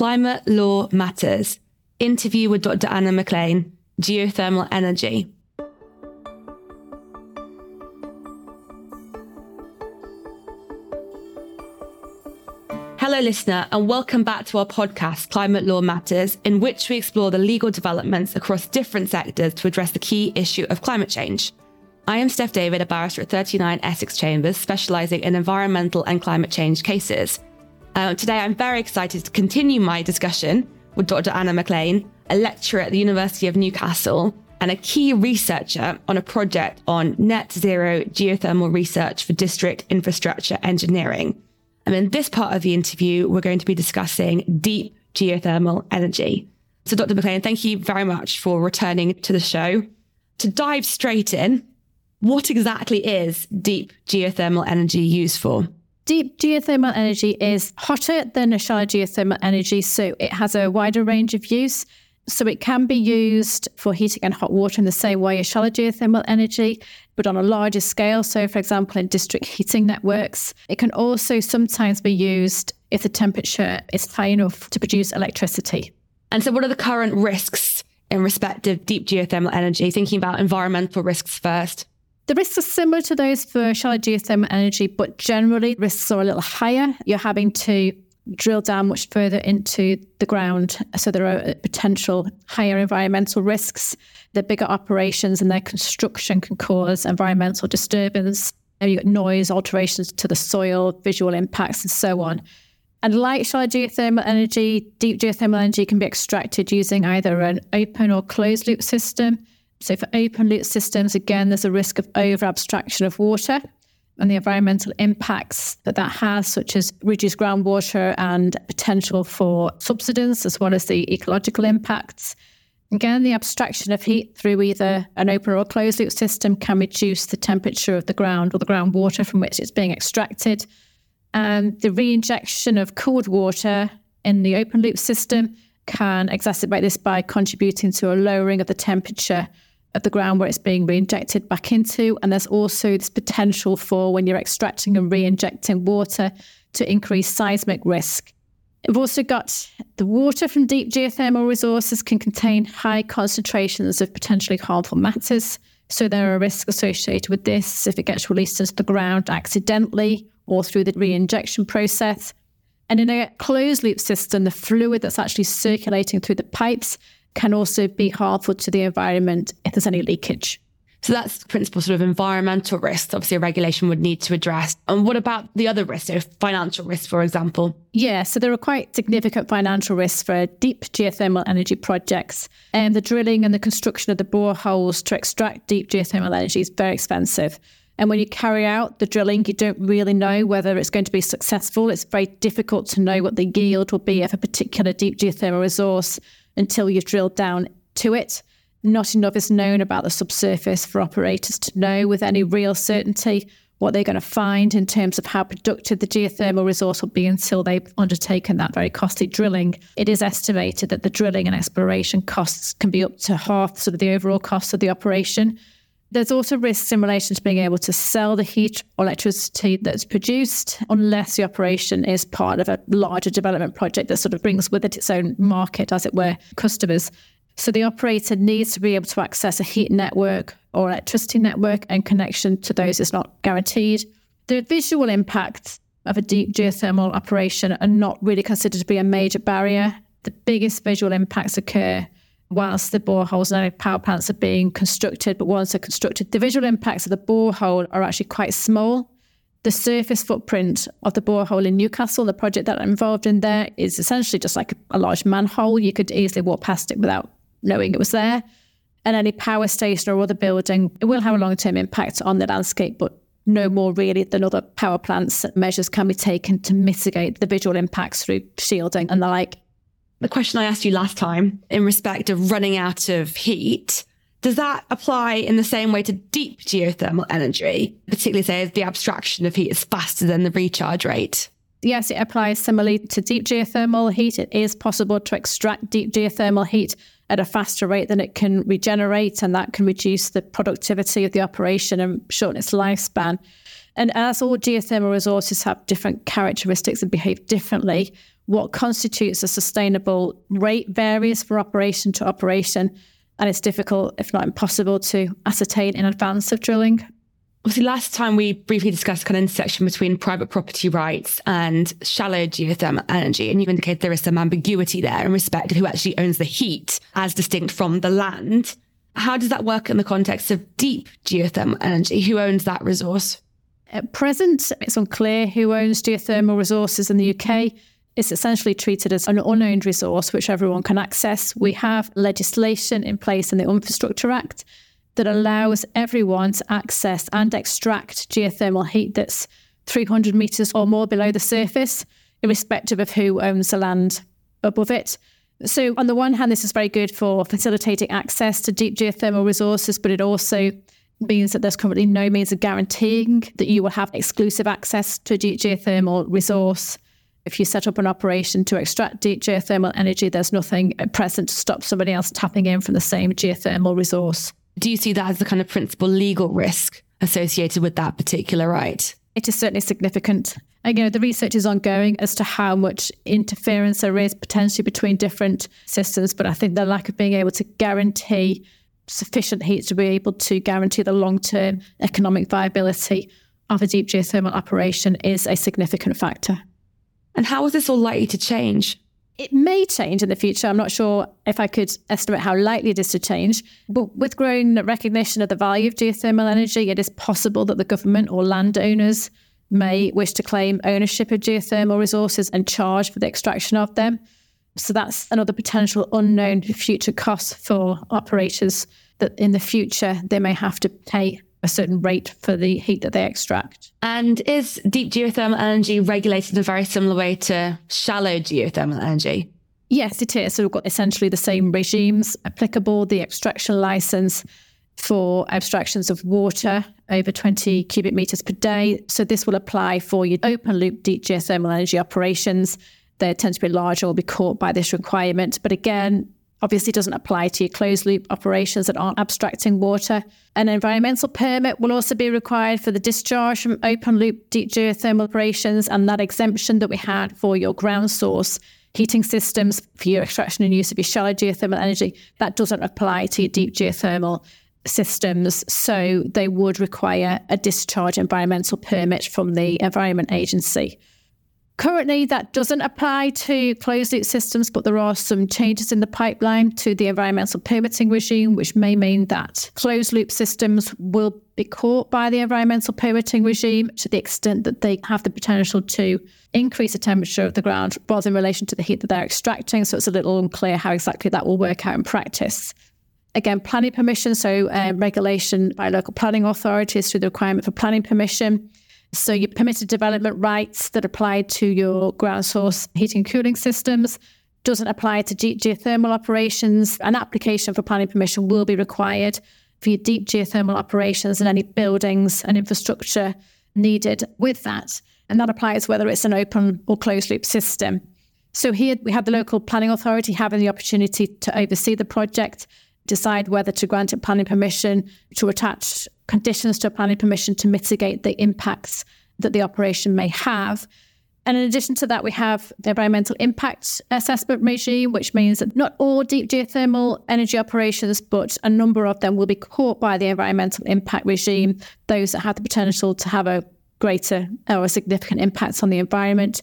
Climate Law Matters. Interview with Dr. Anna McClean, Geothermal Energy. Hello, listener, and welcome back to our podcast, Climate Law Matters, in which we explore the legal developments across different sectors to address the key issue of climate change. I am Steph David, a barrister at 39 Essex Chambers, specialising in environmental and climate change cases. Uh, today, I'm very excited to continue my discussion with Dr. Anna McClean, a lecturer at the University of Newcastle and a key researcher on a project on net zero geothermal research for district infrastructure engineering. And in this part of the interview, we're going to be discussing deep geothermal energy. So, Dr. McClean, thank you very much for returning to the show. To dive straight in, what exactly is deep geothermal energy used for? Deep geothermal energy is hotter than a shallow geothermal energy, so it has a wider range of use. So it can be used for heating and hot water in the same way as shallow geothermal energy, but on a larger scale. So, for example, in district heating networks, it can also sometimes be used if the temperature is high enough to produce electricity. And so, what are the current risks in respect of deep geothermal energy? Thinking about environmental risks first. The risks are similar to those for shallow geothermal energy, but generally risks are a little higher. You're having to drill down much further into the ground. So there are uh, potential higher environmental risks. The bigger operations and their construction can cause environmental disturbance. Uh, you've got noise, alterations to the soil, visual impacts, and so on. And like shallow geothermal energy, deep geothermal energy can be extracted using either an open or closed loop system. So for open loop systems, again, there's a risk of over abstraction of water and the environmental impacts that that has, such as reduced groundwater and potential for subsidence, as well as the ecological impacts. Again, the abstraction of heat through either an open or closed loop system can reduce the temperature of the ground or the groundwater from which it's being extracted. And the reinjection of cooled water in the open loop system can exacerbate this by contributing to a lowering of the temperature of the ground where it's being reinjected back into. And there's also this potential for when you're extracting and reinjecting water to increase seismic risk. We've also got the water from deep geothermal resources can contain high concentrations of potentially harmful matters. So there are risks associated with this if it gets released into the ground accidentally or through the reinjection process. And in a closed loop system, the fluid that's actually circulating through the pipes can also be harmful to the environment if there's any leakage. So that's the principal sort of environmental risks, obviously, a regulation would need to address. And what about the other risks, so financial risks, for example? Yeah, so there are quite significant financial risks for deep geothermal energy projects. And the drilling and the construction of the boreholes to extract deep geothermal energy is very expensive. And when you carry out the drilling, you don't really know whether it's going to be successful. It's very difficult to know what the yield will be of a particular deep geothermal resource until you've drilled down to it. Not enough is known about the subsurface for operators to know with any real certainty what they're going to find in terms of how productive the geothermal resource will be until they've undertaken that very costly drilling. It is estimated that the drilling and exploration costs can be up to half sort of the overall cost of the operation. There's also risks in relation to being able to sell the heat or electricity that's produced unless the operation is part of a larger development project that sort of brings with it its own market, as it were, customers. So the operator needs to be able to access a heat network or electricity network, and connection to those is not guaranteed. The visual impacts of a deep geothermal operation are not really considered to be a major barrier. The biggest visual impacts occur whilst the boreholes and power plants are being constructed, but once they're constructed, the visual impacts of the borehole are actually quite small. The surface footprint of the borehole in Newcastle, the project that I'm involved in there, is essentially just like a large manhole. You could easily walk past it without knowing it was there. And any power station or other building, it will have a long term impact on the landscape, but no more really than other power plants. Measures can be taken to mitigate the visual impacts through shielding and the like the question I asked you last time in respect of running out of heat, does that apply in the same way to deep geothermal energy, particularly say the abstraction of heat is faster than the recharge rate? Yes, it applies similarly to deep geothermal heat. It is possible to extract deep geothermal heat at a faster rate than it can regenerate, and that can reduce the productivity of the operation and shorten its lifespan. And as all geothermal resources have different characteristics and behave differently, what constitutes a sustainable rate varies from operation to operation, and it's difficult, if not impossible, to ascertain in advance of drilling. Obviously, last time we briefly discussed kind of intersection between private property rights and shallow geothermal energy, and you indicated there is some ambiguity there in respect of who actually owns the heat as distinct from the land. How does that work in the context of deep geothermal energy? Who owns that resource? At present, it's unclear who owns geothermal resources in the UK. It's essentially treated as an unowned resource which everyone can access. We have legislation in place in the Infrastructure Act that allows everyone to access and extract geothermal heat that's 300 metres or more below the surface, irrespective of who owns the land above it. So, on the one hand, this is very good for facilitating access to deep geothermal resources, but it also means that there's currently no means of guaranteeing that you will have exclusive access to a deep geothermal resource. If you set up an operation to extract deep geothermal energy, there's nothing present to stop somebody else tapping in from the same geothermal resource. Do you see that as the kind of principal legal risk associated with that particular right? It is certainly significant. Again, the research is ongoing as to how much interference there is potentially between different systems, but I think the lack of being able to guarantee sufficient heat to be able to guarantee the long term economic viability of a deep geothermal operation is a significant factor. And how is this all likely to change? It may change in the future. I'm not sure if I could estimate how likely it is to change. But with growing recognition of the value of geothermal energy, it is possible that the government or landowners may wish to claim ownership of geothermal resources and charge for the extraction of them. So that's another potential unknown future cost for operators that in the future they may have to pay a certain rate for the heat that they extract. And is deep geothermal energy regulated in a very similar way to shallow geothermal energy? Yes, it is. So we've got essentially the same regimes applicable. The extraction license for abstractions of water over 20 cubic meters per day. So this will apply for your open loop deep geothermal energy operations. They tend to be larger or be caught by this requirement. But again, obviously doesn't apply to your closed loop operations that aren't abstracting water. An environmental permit will also be required for the discharge from open loop deep geothermal operations and that exemption that we had for your ground source heating systems for your extraction and use of your shallow geothermal energy, that doesn't apply to your deep geothermal systems. So they would require a discharge environmental permit from the Environment Agency. Currently, that doesn't apply to closed loop systems, but there are some changes in the pipeline to the environmental permitting regime, which may mean that closed loop systems will be caught by the environmental permitting regime to the extent that they have the potential to increase the temperature of the ground rather in relation to the heat that they're extracting. So it's a little unclear how exactly that will work out in practice. Again, planning permission, so um, regulation by local planning authorities through the requirement for planning permission so your permitted development rights that apply to your ground source heating and cooling systems doesn't apply to deep geothermal operations. An application for planning permission will be required for your deep geothermal operations and any buildings and infrastructure needed with that. And that applies whether it's an open or closed loop system. So here we have the local planning authority having the opportunity to oversee the project, decide whether to grant a planning permission, to attach conditions to a planning permission to mitigate the impacts that the operation may have. And in addition to that, we have the environmental impact assessment regime, which means that not all deep geothermal energy operations, but a number of them will be caught by the environmental impact regime, those that have the potential to have a greater or a significant impact on the environment.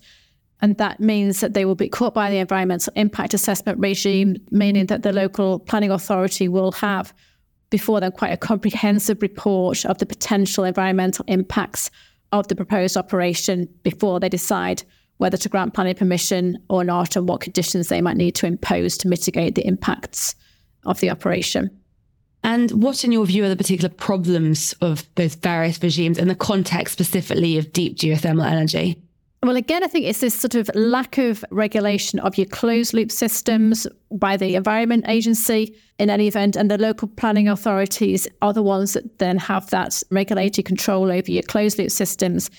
And that means that they will be caught by the environmental impact assessment regime, meaning that the local planning authority will have before them quite a comprehensive report of the potential environmental impacts of the proposed operation before they decide whether to grant planning permission or not and what conditions they might need to impose to mitigate the impacts of the operation. And what, in your view, are the particular problems of those various regimes in the context specifically of deep geothermal energy? Well, again, I think it's this sort of lack of regulation of your closed loop systems by the Environment Agency in any event, and the local planning authorities are the ones that then have that regulatory control over your closed loop systems.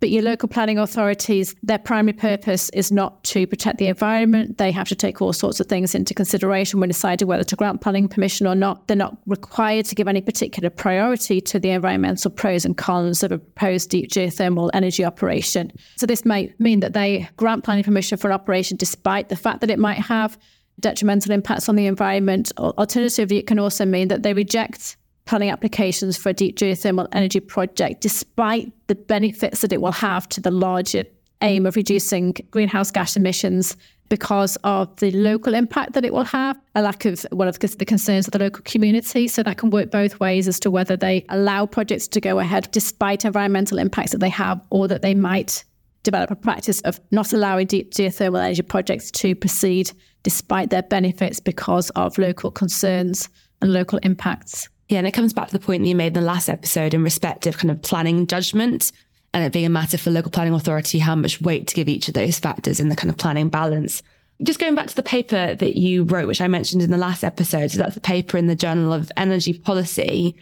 But your local planning authorities, their primary purpose is not to protect the environment. They have to take all sorts of things into consideration when deciding whether to grant planning permission or not. They're not required to give any particular priority to the environmental pros and cons of a proposed deep geothermal energy operation. So this might mean that they grant planning permission for an operation despite the fact that it might have detrimental impacts on the environment. Alternatively, it can also mean that they reject planning applications for a deep geothermal energy project, despite the benefits that it will have to the larger aim of reducing greenhouse gas emissions because of the local impact that it will have, a lack of one of the concerns of the local community. So that can work both ways as to whether they allow projects to go ahead despite environmental impacts that they have, or that they might develop a practice of not allowing deep geothermal energy projects to proceed despite their benefits because of local concerns and local impacts. Yeah, and it comes back to the point that you made in the last episode in respect of kind of planning judgment and it being a matter for local planning authority how much weight to give each of those factors in the kind of planning balance. Just going back to the paper that you wrote, which I mentioned in the last episode, so that's the paper in the Journal of Energy Policy,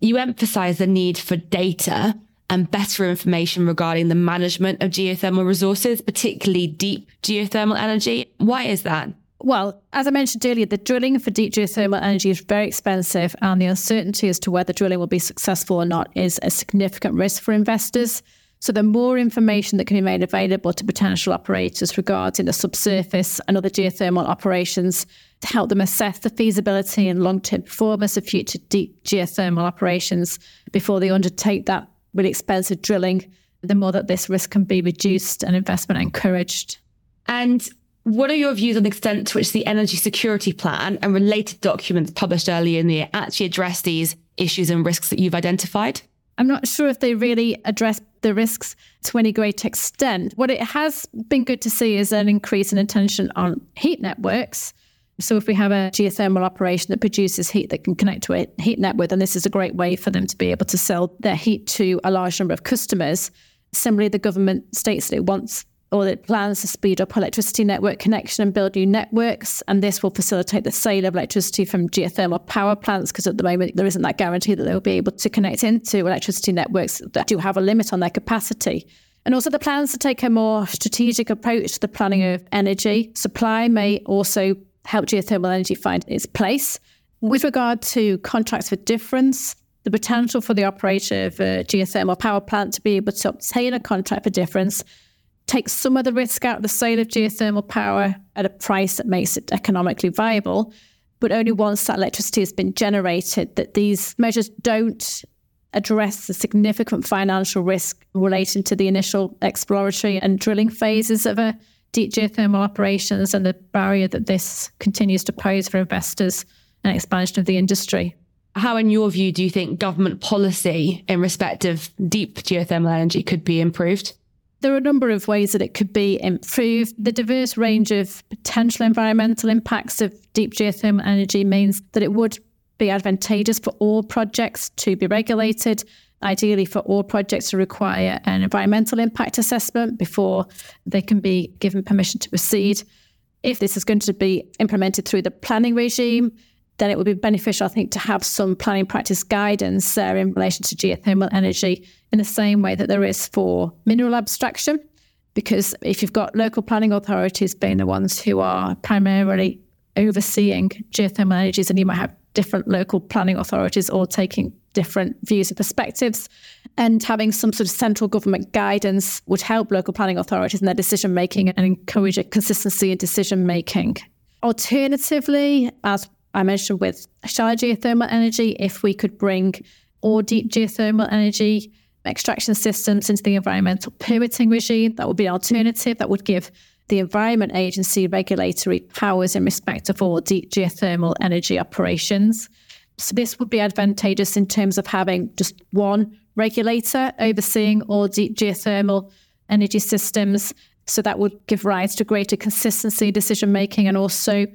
you emphasize the need for data and better information regarding the management of geothermal resources, particularly deep geothermal energy. Why is that? Well, as I mentioned earlier, the drilling for deep geothermal energy is very expensive, and the uncertainty as to whether drilling will be successful or not is a significant risk for investors. So, the more information that can be made available to potential operators regarding the subsurface and other geothermal operations to help them assess the feasibility and long term performance of future deep geothermal operations before they undertake that really expensive drilling, the more that this risk can be reduced and investment encouraged. And what are your views on the extent to which the Energy Security Plan and related documents published earlier in the year actually address these issues and risks that you've identified? I'm not sure if they really address the risks to any great extent. What it has been good to see is an increase in attention on heat networks. So, if we have a geothermal operation that produces heat that can connect to a heat network, then this is a great way for them to be able to sell their heat to a large number of customers. Similarly, the government states that it wants or it plans to speed up electricity network connection and build new networks. And this will facilitate the sale of electricity from geothermal power plants because at the moment there isn't that guarantee that they'll be able to connect into electricity networks that do have a limit on their capacity. And also the plans to take a more strategic approach to the planning of energy supply may also help geothermal energy find its place. With regard to contracts for difference, the potential for the operator of a geothermal power plant to be able to obtain a contract for difference take some of the risk out of the sale of geothermal power at a price that makes it economically viable, but only once that electricity has been generated, that these measures don't address the significant financial risk relating to the initial exploratory and drilling phases of a deep geothermal operations and the barrier that this continues to pose for investors and expansion of the industry. How, in your view, do you think government policy in respect of deep geothermal energy could be improved? There are a number of ways that it could be improved. The diverse range of potential environmental impacts of deep geothermal energy means that it would be advantageous for all projects to be regulated, ideally for all projects to require an environmental impact assessment before they can be given permission to proceed. If this is going to be implemented through the planning regime, then it would be beneficial, I think, to have some planning practice guidance uh, in relation to geothermal energy in the same way that there is for mineral abstraction. Because if you've got local planning authorities being the ones who are primarily overseeing geothermal energies, and you might have different local planning authorities all taking different views and perspectives, and having some sort of central government guidance would help local planning authorities in their decision making and encourage a consistency in decision making. Alternatively, as I mentioned with shallow geothermal energy, if we could bring all deep geothermal energy extraction systems into the environmental permitting regime, that would be an alternative that would give the Environment Agency regulatory powers in respect of all deep geothermal energy operations. So, this would be advantageous in terms of having just one regulator overseeing all deep geothermal energy systems. So, that would give rise to greater consistency in decision making and also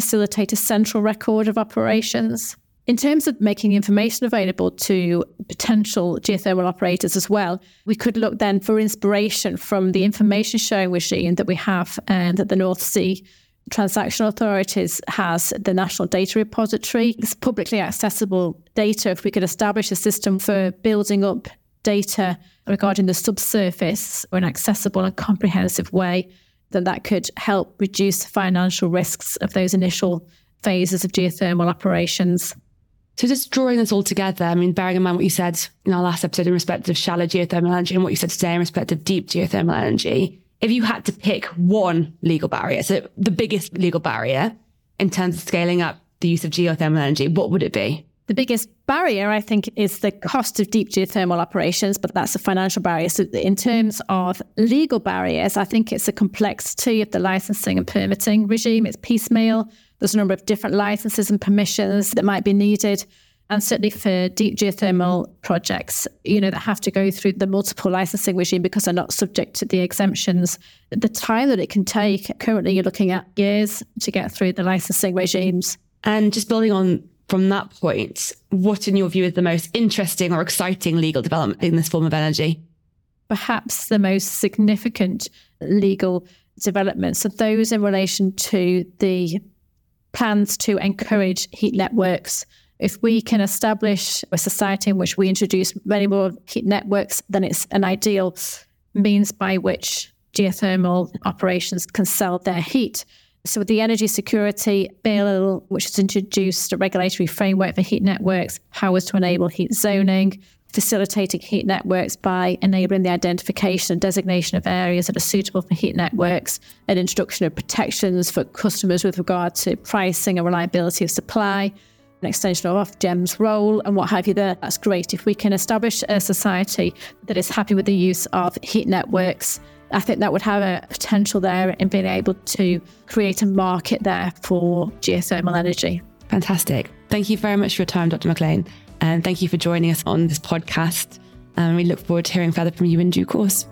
facilitate a central record of operations. In terms of making information available to potential geothermal operators as well, we could look then for inspiration from the information sharing regime that we have and that the North Sea Transition Authorities has the National Data Repository. It's publicly accessible data. If we could establish a system for building up data regarding the subsurface in an accessible and comprehensive way, then that could help reduce financial risks of those initial phases of geothermal operations. So just drawing this all together, I mean, bearing in mind what you said in our last episode in respect of shallow geothermal energy and what you said today in respect of deep geothermal energy, if you had to pick one legal barrier, so the biggest legal barrier in terms of scaling up the use of geothermal energy, what would it be? The biggest barrier, I think, is the cost of deep geothermal operations, but that's a financial barrier. So, in terms of legal barriers, I think it's the complexity of the licensing and permitting regime. It's piecemeal. There's a number of different licenses and permissions that might be needed. And certainly for deep geothermal projects, you know, that have to go through the multiple licensing regime because they're not subject to the exemptions, the time that it can take, currently you're looking at years to get through the licensing regimes. And just building on from that point, what in your view is the most interesting or exciting legal development in this form of energy? Perhaps the most significant legal developments are those in relation to the plans to encourage heat networks. If we can establish a society in which we introduce many more heat networks, then it's an ideal means by which geothermal operations can sell their heat. So, with the Energy Security Bill, which has introduced a regulatory framework for heat networks, powers to enable heat zoning, facilitating heat networks by enabling the identification and designation of areas that are suitable for heat networks, and introduction of protections for customers with regard to pricing and reliability of supply, an extension of Ofgem's role and what have you there. That's great. If we can establish a society that is happy with the use of heat networks, I think that would have a potential there in being able to create a market there for geothermal energy. Fantastic. Thank you very much for your time, Dr. McClean. And thank you for joining us on this podcast. And we look forward to hearing further from you in due course.